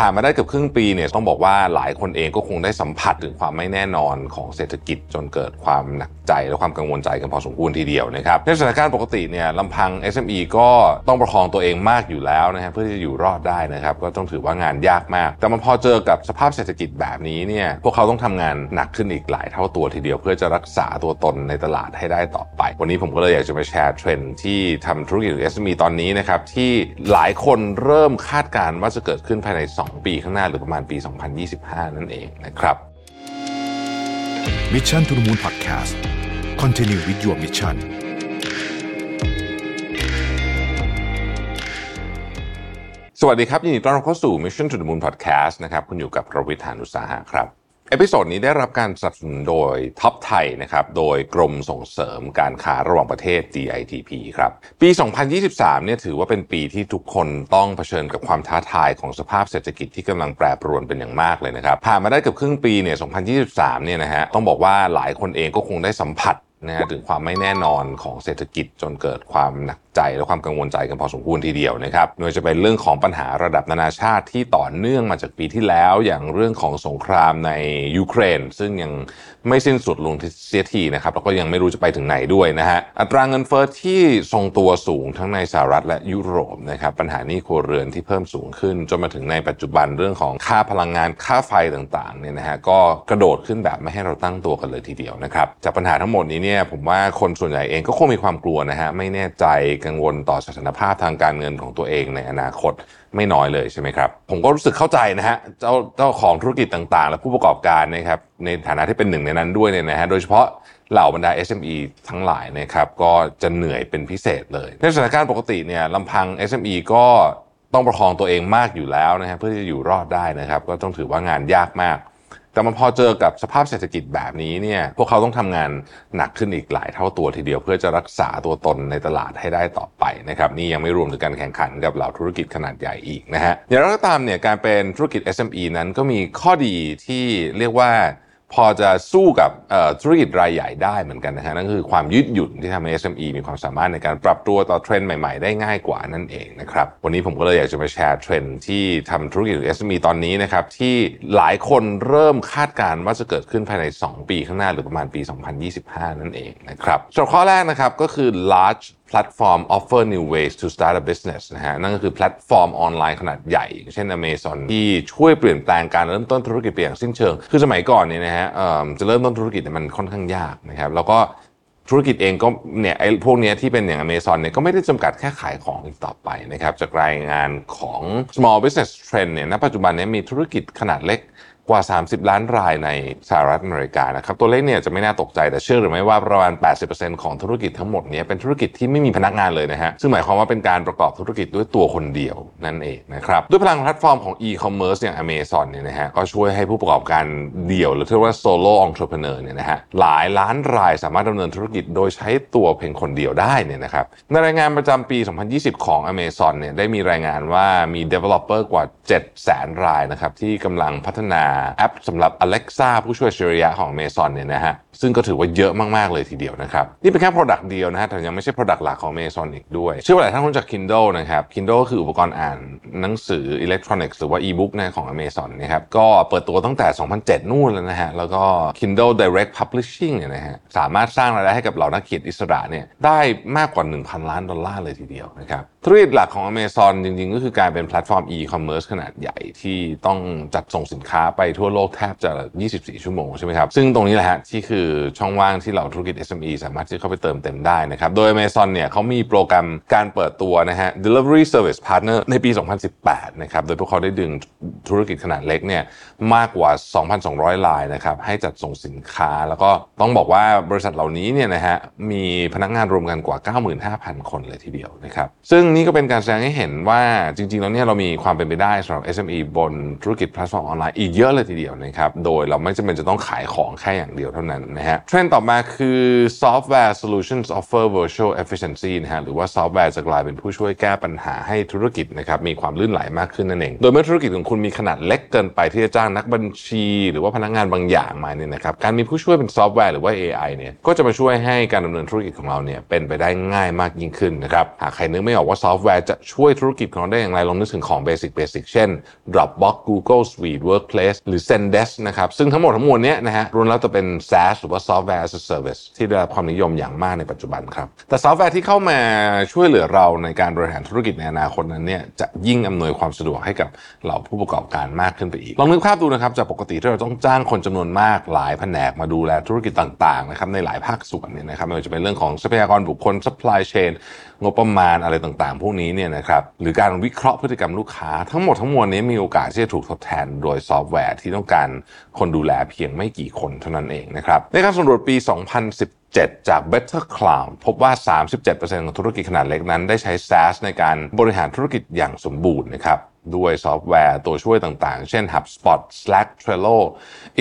ผ่านมาได้เกือบครึ่งปีเนี่ยต้องบอกว่าหลายคนเองก็คงได้สัมผัสถึงความไม่แน่นอนของเศรษฐกิจจนเกิดความหนักใจและความกังวลใจกันพอสมควรทีเดียวนะครับในสถานการณ์ปกติเนี่ยลำพัง SME ก็ต้องประคองตัวเองมากอยู่แล้วนะครับเพื่อที่จะอยู่รอดได้นะครับก็ต้องถือว่างานยากมาก แต่มันพอเจอกับสภาพเศรษฐกิจแบบนี้เนี่ยพวกเขาต้องทำงานหนักขึ้นอีกหลายเท่าตัวทีเดียวเพื่อจะรักษาตัวตนในตลาดให้ได้ต่อไป วันนี้ผมก็เลยอยากจะมาแชร์เทรนด์ที่ทำธุรกิจหรือ SME ตอนนี้นะครับที่หลายคนเริ่มคาดการณ์ว่าจะเกิดขึ้นภายใน2ปีข้างหน้าหรือประมาณปี 2025 นั่นเองนะครับ Mission to the Moon Podcast Continue with your mission สวัสดีครับ ยินดีต้อนรับเข้าสู่ Mission to the Moon Podcast นะครับ คุณอยู่กับรวิศ หาญอุตสาหะครับ episode นี้ได้รับการสนับสนุนโดย TOPTHAI นะครับ โดยกรมส่งเสริมการค้าระหว่างประเทศ DITP ครับ ปี 2023 เนี่ยถือว่าเป็นปีที่ทุกคนต้องเผชิญกับความท้าทายของสภาพเศรษฐกิจที่กำลังแปรปรวนเป็นอย่างมากเลยนะครับ ผ่านมาได้เกือบครึ่งปีเนี่ย 2023 เนี่ยนะฮะ ต้องบอกว่าหลายคนเองก็คงได้สัมผัสนะฮะถึงความไม่แน่นอนของเศรษฐกิจจนเกิดความหนัก ใจและความกังวลใจกันพอสมควรทีเดียวนะครับไม่ว่าจะเป็นเรื่องของปัญหาระดับนานาชาติที่ต่อเนื่องมาจากปีที่แล้ว อย่างเรื่องของสงครามในยูเครน ซึ่งยังไม่สิ้นสุดลงเสียทีนะครับแล้วก็ยังไม่รู้จะไปถึงไหนด้วยนะฮะอัตราเงินเฟ้อที่ทรงตัวสูงทั้งในสหรัฐและยุโรปนะครับปัญหานี้ครัวเรือนที่เพิ่มสูงขึ้นจนมาถึงในปัจจุบันเรื่องของค่าพลังงานค่าไฟต่างๆเนี่ยนะฮะก็กระโดดขึ้นแบบไม่ให้เราตั้งตัวกันเลยทีเดียวนะครับจากปัญหาทั้งหมดนี้เนี่ยผมว่าคนส่วนใหญ่เองก็คงมีความกลัวนะฮะไม่แน่ใจกังวลต่อสถานภาพทางการเงินของตัวเองในอนาคตไม่น้อยเลยใช่ไหมครับ ผมก็รู้สึกเข้าใจนะฮะเจ้าเจ้าของธุรกิจต่างๆ และผู้ประกอบการนะครับในฐานะที่เป็นหนึ่งในนั้นด้วยเนี่ยนะฮะโดยเฉพาะเหล่าบรรดา SME ทั้งหลายนะครับก็จะเหนื่อยเป็นพิเศษเลย ในสถานการณ์ปกติเนี่ยลำพัง SME ก็ต้องประคองตัวเองมากอยู่แล้วนะฮะเพื่อที่จะอยู่รอดได้นะครับ ก็ต้องถือว่างานยากมาก แต่มันพอเจอกับสภาพเศรษฐกิจแบบนี้เนี่ยพวกเขาต้องทำงานหนักขึ้นอีกหลายเท่าตัวทีเดียว เพื่อจะรักษาตัวตนในตลาดให้ได้ต่อไปนะครับนี่ยังไม่รวมถึงการแข่งขันกับเหล่าธุรกิจขนาดใหญ่อีกนะฮะอย่างไรก็ตามเนี่ยการเป็นธุรกิจ SME นั้นก็มีข้อดีที่เรียกว่า พอจะสู้กับธุรกิจรายใหญ่ได้เหมือนกันนะฮะนั่นคือความยืดหยุ่นที่ทำให้ SME มีความสามารถในการปรับตัวต่อเทรนด์ใหม่ๆ ได้ง่ายกว่านั่นเองนะครับวันนี้ผมก็เลยอยากจะมาแชร์เทรนด์ที่ทำธุรกิจ SME ตอนนี้นะครับที่หลายคนเริ่มคาดการณ์ว่าจะเกิดขึ้นภายใน 2 ปีข้างหน้าหรือประมาณปี 2025 นั่นเองนะครับส่วนข้อแรกนะครับก็คือ large platform offer new ways to start a business นะฮะนั่นก็คือแพลตฟอร์มออนไลน์ขนาดใหญ่เช่น Amazon ที่ช่วยเปลี่ยนแปลงการเริ่มต้นธุรกิจไปอย่างสิ้นเชิง คือสมัยก่อนเนี่ยนะฮะจะเริ่มต้นธุรกิจมันค่อนข้างยากนะครับแล้วก็ธุรกิจเองก็เนี่ยไอ้พวกนี้ที่เป็นอย่าง Amazon เนี่ยก็ไม่ได้จำกัดแค่ขายของอีกต่อไปนะครับจากรายงานของ small business trend เนี่ยณปัจจุบันนี้มีธุรกิจขนาดเล็ก กว่า 30 ล้านรายในสหรัฐอเมริกานะครับตัวเลขเนี่ยจะไม่น่าตกใจแต่เชื่อหรือไม่ว่าประมาณ 80%ของธุรกิจทั้งหมดนี้เป็นธุรกิจที่ไม่มีพนักงานเลยนะฮะซึ่งหมายความว่าเป็นการประกอบธุรกิจด้วยตัวคนเดียวนั่นเองนะครับด้วยพลังแพลตฟอร์มของ e-commerce อย่าง Amazon เนี่ยนะฮะก็ช่วยให้ผู้ประกอบการเดี่ยว หรือที่เรียกว่า solo entrepreneur เนี่ยนะฮะหลายล้านรายสามารถดำเนินธุรกิจโดยใช้ตัวเพียงคนเดียวได้เนี่ยนะครับในรายงานประจำปี 2020 ของ Amazon เนี่ยได้มีรายงานว่ามี developer กว่า 700,000 รายนะครับที่กำลังพัฒนาแอปสำหรับ Alexa ผู้ช่วยเฉริยะของ Amazon เนี่ยนะฮะ ซึ่งก็ถือว่าเยอะมากๆเลยทีเดียวนะครับ นี่เป็นแค่ Product เดียวนะฮะแต่ยังไม่ใช่ Product หลักของ Amazon อีกด้วย เชื่อว่าหลายท่านรู้จัก Kindle นะครับ Kindle ก็คืออุปกรณ์อ่านหนังสืออิเล็กทรอนิกส์หรือว่า e-book นะของ Amazon นะครับก็เปิดตัวตั้งแต่ 2007 นู่นแล้วนะฮะแล้วก็ Kindle Direct Publishing เนี่ยนะฮะสามารถสร้างรายได้ให้กับเหล่านักเขียนอิสระเนี่ยได้มากกว่า 1,000 ล้านดอลลาร์เลยทีเดียวนะครับธุรกิจหลักของ Amazon จริงๆ ก็คือการเป็นแพลตฟอร์ม e-commerce ขนาดใหญ่ที่ต้องจัดส่งสินค้าไปทั่วโลกแทบจะ 24 ชั่วโมงใช่ไหมครับซึ่งตรงนี้แหละฮะที่คือช่องว่างที่เราธุรกิจ SME สามารถที่เข้าไปเติมเต็มได้นะครับ โดย Amazon เนี่ยเขามีโปรแกรมการเปิดตัวนะฮะ Delivery Service Partner ในปี 2018 นะครับ โดยพวกเขาได้ดึงธุรกิจขนาดเล็กเนี่ยมากกว่า 2,200 รายนะครับให้จัดส่งสินค้า แล้วก็ต้องบอกว่าบริษัทเหล่านี้เนี่ยนะฮะมีพนักงานรวมกันกว่า 95,000 คนเลยทีเดียวนะครับซึ่งนี่ก็เป็นการแสดงให้เห็นว่าจริงๆแล้วเนี่ยเรามีความเป็นไปได้สำหรับ SME บนธุรกิจแพลตฟอร์มออนไลน์อีกเยอะเลยทีเดียวนะครับโดยเราไม่จำเป็นจะต้องขายของแค่อย่างเดียวเท่านั้นนะฮะเทรนด์ต่อมาคือ software solutions offer virtual efficiency นะฮะหรือว่าซอฟต์แวร์จะกลายเป็นผู้ช่วยแก้ปัญหาให้ธุรกิจนะครับมีความลื่นไหลมากขึ้นนั่นเอง โดยเมื่อธุรกิจของคุณมีขนาดเล็กเกินไปที่จะจ้างนักบัญชี หรือว่าพนักงานบางอย่างมาเนี่ยนะครับการมีผู้ช่วยเป็นซอฟต์แวร์หรือว่า AI เนี่ยก็จะมาช่วยให้การดำเนินธุรกิจของเราเนี่ยเป็นไปได้ง่ายมากยิ่งขึ้นนะครับหากใครนึกไม่ออกว่าซอฟต์แวร์จะช่วยธุรกิจของเราได้อย่างไรลองนึกถึงของ basic basic เช่น Dropbox Google Suite Workplace หรือ Zendesk นะครับซึ่งทั้งหมดทั้งมวลเนี้ยนะฮะรวมแล้วจะเป็น SaaS หรือว่า Software as a Service ที่ได้รับความนิยมอย่างมากในปัจจุบันครับ แต่ซอฟต์แวร์ที่เข้ามาช่วยเหลือเราในการบริหารธุรกิจในอนาคตนั้นเนี่ยจะยิ่งอำนวยความสะดวกให้กับเหล่าผู้ประกอบการมากขึ้นไปอีก ลองนึกภาพดูนะครับจากปกติที่เราต้องจ้างคนจำนวนมากหลายแผนกมาดูแลธุรกิจต่างๆนะครับในหลายภาคส่วนเนี่ยนะครับไม่ว่าจะเป็นเรื่องของทรัพยากรบุคคล supply chain งบประมาณอะไรต่างๆ พวกนี้เนี่ยนะครับหรือการวิเคราะห์พฤติกรรมลูกค้า ทั้งหมดทั้งมวลนี้มีโอกาสที่จะถูกทดแทน โดยซอฟต์แวร์ที่ต้องการคนดูแลเพียงไม่กี่คนเท่านั้นเองนะครับในในการสำรวจปี 2017 จาก Better Cloud พบว่า 37%ของธุรกิจขนาดเล็กนั้น ได้ใช้ SaaS ในการบริหารธุรกิจอย่างสมบูรณ์นะครับด้วยซอฟต์แวร์ตัวช่วยต่างๆ เช่น HubSpot Slack Trello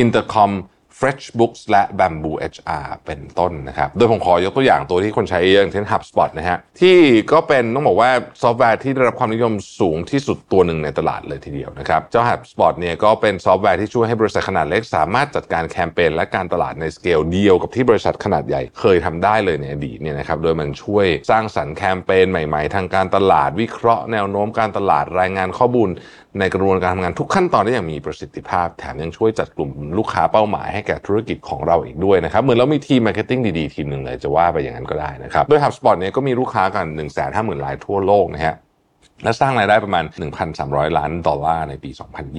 Intercom FreshBooks และ Bamboo HR เป็นต้นนะครับ โดยผมขอยกตัวอย่างตัวที่คนใช้อย่างเช่น HubSpot นะฮะ ที่ก็เป็นต้องบอกว่าซอฟต์แวร์ที่ได้รับความนิยมสูงที่สุดตัวหนึ่งในตลาดเลยทีเดียวนะครับ เจ้า HubSpot เนี่ยก็เป็นซอฟต์แวร์ที่ช่วยให้บริษัทขนาดเล็ก สามารถจัดการแคมเปญและการตลาดในสเกลเดียวกับที่บริษัทขนาดใหญ่เคยทำได้เลยในอดีตเนี่ยนะครับ โดยมันช่วยสร้างสรรค์แคมเปญใหม่ๆ ทางการตลาดวิเคราะห์แนวโน้มการตลาดรายงานข้อมูลในกระบวนการทำงานทุกขั้นตอนได้อย่างมีประสิทธิภาพ แถมยังช่วยจัดกลุ่มลูกค้าเป้าหมายให้แก่ธุรกิจของเราอีกด้วยนะครับ เหมือนเรามีทีม marketing ดีๆ ทีมหนึ่งเลยจะว่าไปอย่างนั้นก็ได้นะครับ โดย HubSpot เนี่ยก็มีลูกค้ากว่า 1 5 0 0 0 0รายทั่วโลกนะฮะและสร้างรายได้ประมาณ 1,300 ล้านดอลลาร์ในปี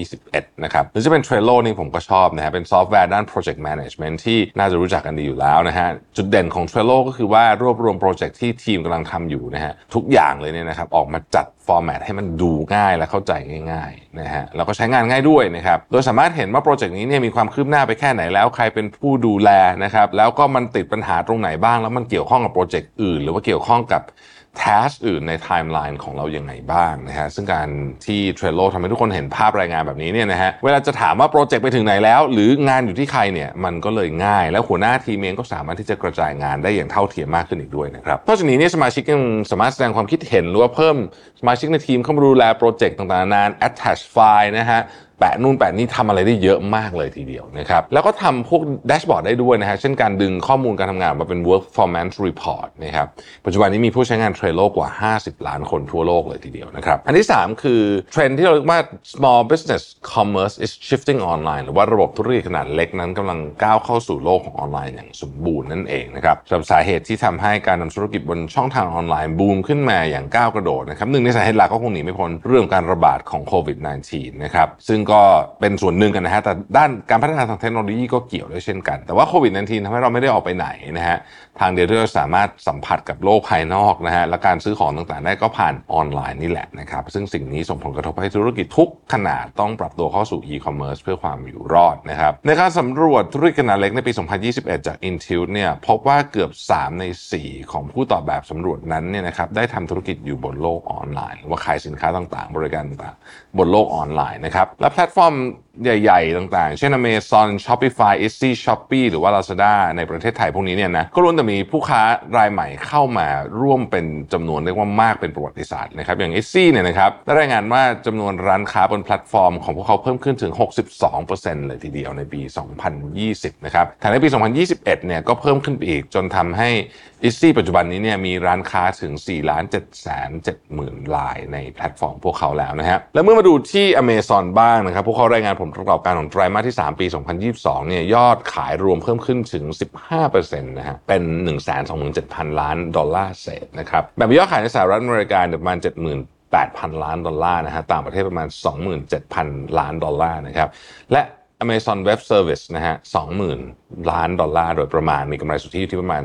2021 นะครับหรือจะเป็น Trello นี่ผมก็ชอบนะฮะ เป็นซอฟต์แวร์ด้าน Project Management ที่น่าจะรู้จักกันดีอยู่แล้วนะฮะ จุดเด่นของ Trello ก็คือว่ารวบรวมโปรเจกต์ที่ทีมกำลังทำอยู่นะฮะ ทุกอย่างเลยเนี่ยนะครับ ออกมาจัด format ให้มันดูง่ายและเข้าใจง่ายๆนะฮะแล้วก็ใช้งานง่ายด้วยนะครับโดยสามารถเห็นว่าโปรเจกต์นี้เนี่ยมีความคืบหน้าไปแค่ไหนแล้วใครเป็นผู้ดูแลนะครับแล้วก็มันติดปัญหาตรงไหนบ้าง แล้วมันเกี่ยวข้องกับโปรเจกต์อื่น หรือว่าเกี่ยวข้องกับ task อื่นในไทม์ไลน์ของเราอยังไงบ้างนะฮะซึ่งการที่ Trello ทำให้ทุกคนเห็นภาพรายงานแบบนี้เนี่ยนะฮะเวลาจะถามว่าโปรเจกต์ไปถึงไหนแล้ว หรืองานอยู่ที่ใครเนี่ยมันก็เลยง่าย แล้วหัวหน้าทีมเองก็สามารถที่จะกระจายงานได้อย่างเท่าเทียมมากขึ้นอีกด้วยนะครับนอกจากนี้เนี่ยสมาชิกยังสามารถแสดงความคิดเห็นหรือว่าเพิ่มสมาชิกในทีมเข้ามาดูแลโปรเจกต์ต่างๆนานา attach ไฟล์นะฮะ แปะนู่นแปะนี่ทำอะไรได้เยอะมากเลยทีเดียวนะครับแล้วก็ทำพวกแดชบอร์ดได้ด้วยนะฮะเช่นการดึงข้อมูลการทำงานมาเป็น work performance report นะครับปัจจุบันนี้มีผู้ใช้งาน Trello กว่า 50 ล้านคนทั่วโลกเลยทีเดียวนะครับอันที่ 3 คือเทรนด์ที่เราเรียกว่า small business commerce is shifting online หรือว่าระบบธุรกิจขนาดเล็กนั้นกำลังก้าวเข้าสู่โลกของออนไลน์อย่างสมบูรณ์นั่นเองนะครับสำหรับสาเหตุที่ทำให้การนำธุรกิจบนช่องทางออนไลน์บูมขึ้นมาอย่างก้าวกระโดดนะครับหนึ่งในสาเหตุหลักก็คงหนีไม่พ้นเรื่องการระบาดของโควิด -19 นะครับซึ่งก็เป็นส่วนหนึ่งกันนะฮะแต่ด้านการพัฒนาทางเทคโนโลยีก็เกี่ยวด้วยเช่นกัน แต่ว่าโควิด -19 ทำให้เราไม่ได้ออกไปไหนนะฮะทางเดียวที่เราสามารถสัมผัสกับโลกภายนอกนะฮะและการซื้อของต่างๆ ได้ก็ผ่านออนไลน์นี่แหละนะครับซึ่งสิ่งนี้ส่งผลกระทบให้ธุรกิจทุกขนาดต้องปรับตัวเข้าสู่ e-commerce เพื่อความอยู่รอดนะครับในการสำรวจธุรกิจขนาดเล็กในปี 2021 จาก Intuit เนี่ยพบว่าเกือบ 3 ใน 4 ของผู้ตอบแบบสำรวจนั้นเนี่ยนะครับได้ทำธุรกิจอยู่บนโลกออนไลน์หรือว่าขายสินค้าต่างๆ บริการต่างๆบนโลกออนไลน์นะครับและ platform ใหญ่ๆ ต่างๆ เช่น Amazon Shopify Etsy Shopee หรือว่า Lazada ในประเทศไทยพวกนี้เนี่ยนะก็ล้วนแต่มีผู้ค้ารายใหม่เข้ามาร่วมเป็นจำนวนเรียกว่ามากเป็นประวัติศาสตร์นะครับอย่าง Etsy เนี่ยนะครับได้รายงานว่าจำนวนร้านค้าบนแพลตฟอร์มของพวกเขาเพิ่มขึ้นถึง 62%เลยทีเดียวในปี 2020 นะครับแต่ในปี 2021 เนี่ยก็เพิ่มขึ้นไปอีกจนทำให้ i ิซี่ปัจจุบันนี้เนี่ยมีร้านค้าถึง4ล้าน7แสน7หมื่นรายในแพลตฟอร์มพวกเขาแล้วนะฮะแล้วเมื่อมาดูที่ Amazon บ้างนะครับพวกเขารายงานผลประกอบการของไตรมาสที่ 3 ปี 2022 เนี่ยยอดขายรวมเพิ่มขึ้นถึง 15%นะฮะเป็น 127,000 ล้านดอลลาร์เศษนะครับแบบยอดขายในสหรัฐอเมริกาประมาณ 70,000 8,000 ล้านดอลลาร์นะฮะต่างประเทศประมาณ 27,000 ล้านดอลลาร์นะครับและ Amazon Web Service นะฮะ20,000ล้านดอลลาร์โดยประมาณมีกำไรสุทธิอยู่ที่ประมาณ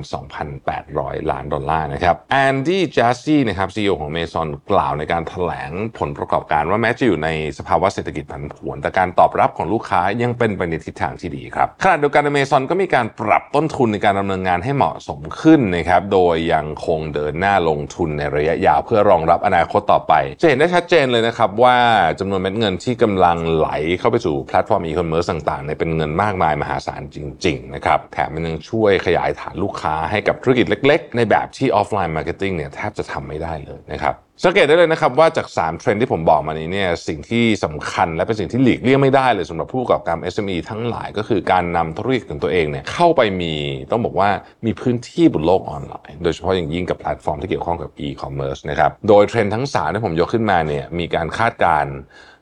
2,800 ล้านดอลลาร์นะครับ Andy Jassy นะครับ CEO ของ Amazon กล่าวในการแถลงผลประกอบการว่าแม้จะอยู่ในสภาวะเศรษฐกิจผันผวน แต่การตอบรับของลูกค้ายังเป็นไปในทิศทางที่ดีครับขณะเดียวกัน Amazon ก็มีการปรับต้นทุนในการดำเนินงานให้เหมาะสมขึ้นนะครับโดยยังคงเดินหน้าลงทุนในระยะยาว เพื่อรองรับอนาคตต่อไป จะเห็นได้ชัดเจนเลยนะครับว่าจำนวนเม็ดเงินที่กำลังไหลเข้าไปสู่แพลตฟอร์มอีคอมเมิร์ซต่างๆเนี่ยเป็นเงินมากมายมหาศาลจริงริงๆนะครับแถมมันยังช่วยขยายฐานลูกค้าให้กับธุรกิจเล็ก ๆ ในแบบที่ offline marketing เนี่ยแทบจะทำไม่ได้เลยนะครับสังเกตได้เลยนะครับว่าจาก 3 เทรนด์ที่ผมบอกมานี้เนี่ยสิ่งที่สำคัญและเป็นสิ่งที่หลีกเลี่ยงไม่ได้เลยสำหรับผู้ประกอบการ SME ทั้งหลายก็คือการนำธุรกิจของตัวเองเนี่ยเข้าไปมีต้องบอกว่ามีพื้นที่บนโลกออนไลน์ โดยเฉพาะอย่างยิ่งกับแพลตฟอร์มที่เกี่ยวข้องกับ e-commerce นะครับโดยเทรนด์ทั้ง3ที่ผมยกขึ้นมาเนี่ยมีการคาดการณ์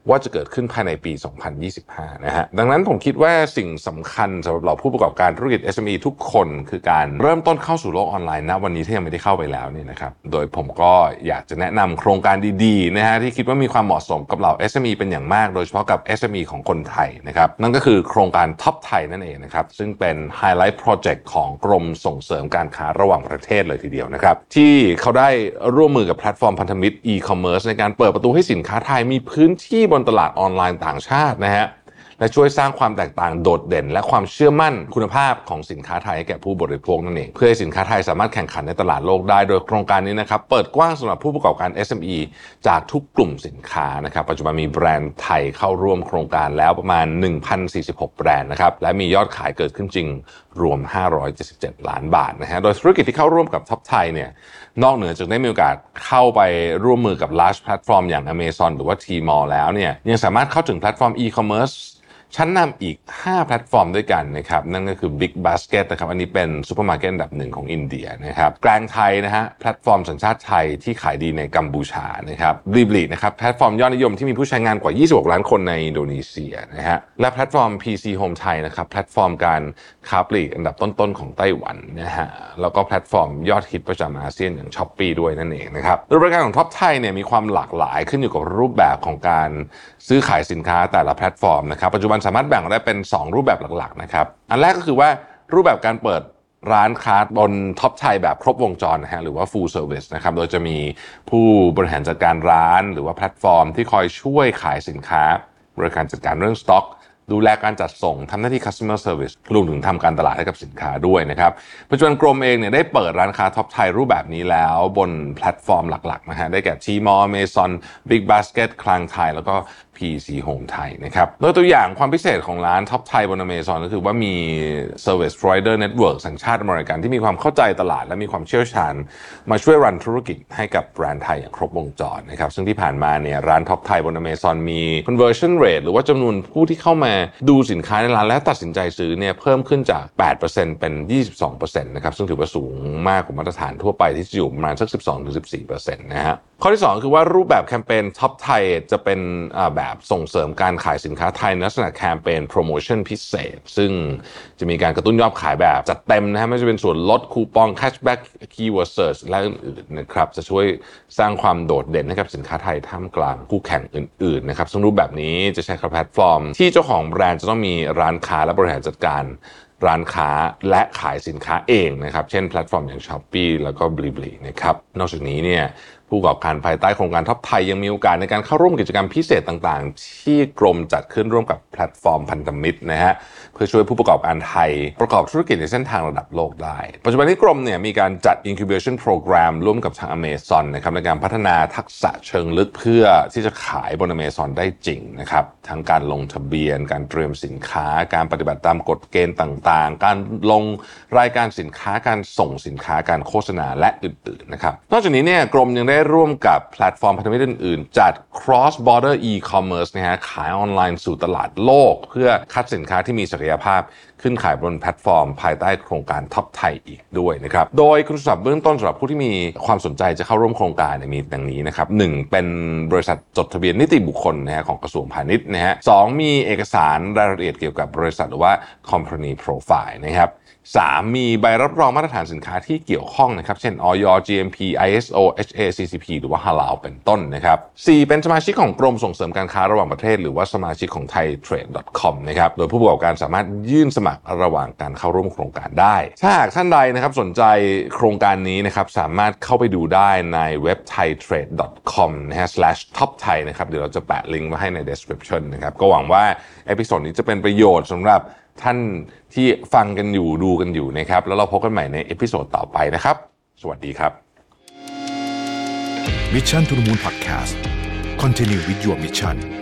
ว่าจะเกิดขึ้นภายในปี 2025 นะฮะ ดังนั้นผมคิดว่าสิ่งสำคัญสำหรับเราผู้ประกอบการธุรกิจ SME ทุกคนคือการเริ่มต้นเข้าสู่โลกออนไลน์นะวันนี้ถ้ายังไม่ได้เข้าไปแล้วเนี่ยนะครับ โดยผมก็อยากจะแนะนำโครงการดีๆนะฮะที่คิดว่ามีความเหมาะสมกับเรา SME เป็นอย่างมาก โดยเฉพาะกับ SME ของคนไทยนะครับนั่นก็คือโครงการ TOPTHAI นั่นเองนะครับซึ่งเป็น highlight project ของกรมส่งเสริมการค้าระหว่างประเทศเลยทีเดียวนะครับที่เขาได้ร่วมมือกับแพลตฟอร์มพันธมิตร e-commerce ในการเปิดประตูให้สินค้าไทยมีพื้นที่บนตลาดออนไลน์ต่างชาตินะฮะและช่วยสร้างความแตกต่างโดดเด่น และความเชื่อมั่นคุณภาพของสินค้าไทยให้แก่ผู้บริโภคนั่นเอง เพื่อให้สินค้าไทยสามารถแข่งขันในตลาดโลกได้ โดยโครงการนี้นะครับเปิดกว้างสำหรับผู้ประกอบการ SME จากทุกกลุ่มสินค้านะครับปัจจุบันมีแบรนด์ไทยเข้าร่วมโครงการแล้วประมาณ 1,046 แบรนด์นะครับและมียอดขายเกิดขึ้นจริง รวม 577 ล้านบาทนะฮะ โดยธุรกิจที่เข้าร่วมกับ TOPTHAI เนี่ย นอกเหนือจากได้มีโอกาสเข้าไปร่วมมือกับ large platform อย่าง Amazon หรือว่า Tmall แล้วเนี่ย ยังสามารถเข้าถึงแพลตฟอร์ม e-commerce ชั้นนำอีก 5 แพลตฟอร์มด้วยกันนะครับ นั่นก็คือ Big Basket นะครับ อันนี้เป็นซูเปอร์มาร์เก็ตอันดับหนึ่งของอินเดียนะครับคลังไทยนะฮะแพลตฟอร์มสัญชาติไทยที่ขายดีในกัมพูชานะครับ Blibli นะครับแพลตฟอร์มยอดนิยมที่มีผู้ใช้งานกว่า 26 ล้านคนในอินโดนีเซียนะฮะและแพลตฟอร์ม PC Home ไทยนะครับแพลตฟอร์มการค้าปลีกอันดับต้นๆของไต้หวันนะฮะแล้วก็แพลตฟอร์มยอดฮิตประจำอาเซียนอย่าง Shopee ด้วยนั่นเองนะครับโดยบริการของ TOPTHAI เนี่ยมีความหลากหลายขึ้นอยู่กับรูปแบบของการซื้อขายสินค้าแต่ละแพลตฟอร์มนะครับปัจจุบันสามารถแบ่งได้เป็น 2 รูปแบบหลักๆนะครับ อันแรกก็คือว่ารูปแบบการเปิดร้านค้าบน TOPTHAI แบบครบวงจรนะฮะหรือว่า full service นะครับโดยจะมีผู้บริหารจัดการร้าน หรือว่าแพลตฟอร์ม ที่คอยช่วยขายสินค้า บริการจัดการเรื่องสต็อก ดูแลการจัดส่งทำหน้าที่ customer service รวมถึงทำการตลาดให้กับสินค้าด้วยนะครับปัจจุบันกรมเองเนี่ยได้เปิดร้านค้า TOPTHAI รูปแบบนี้แล้วบนแพลตฟอร์มหลักๆนะฮะได้แก่ Tmall Amazon Big Basket คลังไทยแล้วก็ PC Home ไทยนะครับโดยตัวอย่างความพิเศษของร้าน TOPTHAI บน Amazon ก็คือว่ามี Service Provider Network สัญชาติอเมริกันที่มีความเข้าใจตลาดและมีความเชี่ยวชาญ มาช่วยรันธุรกิจให้กับแบรนด์ไทยอย่างครบวงจรนะครับซึ่งที่ผ่านมาเนี่ยร้าน TOPTHAI บน Amazon มี conversion rate หรือว่าจำนวนผู้ที่เข้ามาดูสินค้าในร้านและตัดสินใจซื้อเนี่ยเพิ่มขึ้นจาก 8%เป็น 22%นะครับซึ่งถือว่าสูงมากกว่ามาตรฐานทั่วไปที่อยู่ประมาณสัก 12-14%นะฮะข้อที่ 2 คือว่ารูปแบบแคมเปญ TOPTHAI จะเป็นแบบส่งเสริมการขายสินค้าไทยในลักษณะแคมเปญโปรโมชั่นพิเศษ ซึ่งจะมีการกระตุ้นยอดขายแบบจัดเต็มนะฮะไม่ว่าจะเป็นส่วนลดคูปอง cashback keyword search และอื่นๆนะครับจะช่วยสร้างความโดดเด่นให้กับสินค้าไทยท่ามกลางคู่แข่งอื่นๆนะครับซึ่งรูปแบบนี้จะใช้กับแพลตฟอร์ม ที่เจ้าของแบรนด์จะต้องมีร้านค้าและบริหารจัดการ ร้านค้าและขายสินค้าเองนะครับ เช่นแพลตฟอร์มอย่าง Shopee แล้วก็ b l i b l y นะครับ นอกจากนี้เนี่ยผู้ประกอบการภายใต้โครงการ TOPTHAI ยังมีโอกาสในการเข้าร่วมกิจกรรมพิเศษต่างๆ ที่กรมจัดขึ้นร่วมกับแพลตฟอร์มพันธมิตรนะฮะเพื่อช่วยผู้ประกอบการไทย ประกอบธุรกิจในเส้นทางระดับโลกได้ ปัจจุบันนี้กรมเนี่ยมีการจัด incubation program ร่วมกับทาง Amazon นะครับในการพัฒนาทักษะเชิงลึกเพื่อที่จะขายบน Amazon ได้จริงนะครับทั้งการลงทะเบียน การเตรียมสินค้า การปฏิบัติตามกฎเกณฑ์ต่างๆ การลงรายการสินค้าการส่งสินค้าการโฆษณาและอื่นๆนะครับนอกจากนี้เนี่ยกรมยังได้ร่วมกับแพลตฟอร์มพันธมิตรอื่นๆ จัด cross border e-commerce นะฮะขายออนไลน์สู่ตลาดโลก เพื่อคัดสินค้าที่มีศักยภาพ ขึ้นขายบนแพลตฟอร์ม ภายใต้โครงการ TOP Thai อีกด้วยนะครับ โดยคุณสมบัติเบื้องต้นสำหรับผู้ที่มีความสนใจจะเข้าร่วมโครงการมีดังนี้นะครับหนึ่งเป็นบริษัทจดทะเบียนนิติบุคคลนะฮะของกระทรวงพาณิชย์นะฮะสองมีเอกสารรายละเอียดเกี่ยวกับบริษัทหรือว่า company profile นะครับ 3. มีใบรับรองมาตรฐานสินค้าที่เกี่ยวข้องนะครับ เช่นอย GMP ISO HACCP หรือว่า Halal เป็นต้นนะครับ 4. เป็นสมาชิกของกรมส่งเสริมการค้าระหว่างประเทศ หรือว่าสมาชิกของ thaitrade.com นะครับ โดยผู้ประกอบการสามารถยื่นสมัครระหว่างการเข้าร่วมโครงการได้ ถ้าหากท่านใดนะครับสนใจโครงการนี้นะครับสามารถเข้าไปดูได้ในเว็บ thaitrade.com นะฮะ slash top thai นะครับ เดี๋ยวเราจะแปะลิงก์ไว้ให้ใน description นะครับ ก็หวังว่า episode นี้จะเป็นประโยชน์สำหรับ ท่านที่ฟังกันอยู่ดูกันอยู่นะครับ แล้วเราพบกันใหม่ใน episode ต่อไปนะครับ สวัสดีครับ Mission to the Moon Podcast Continue with your mission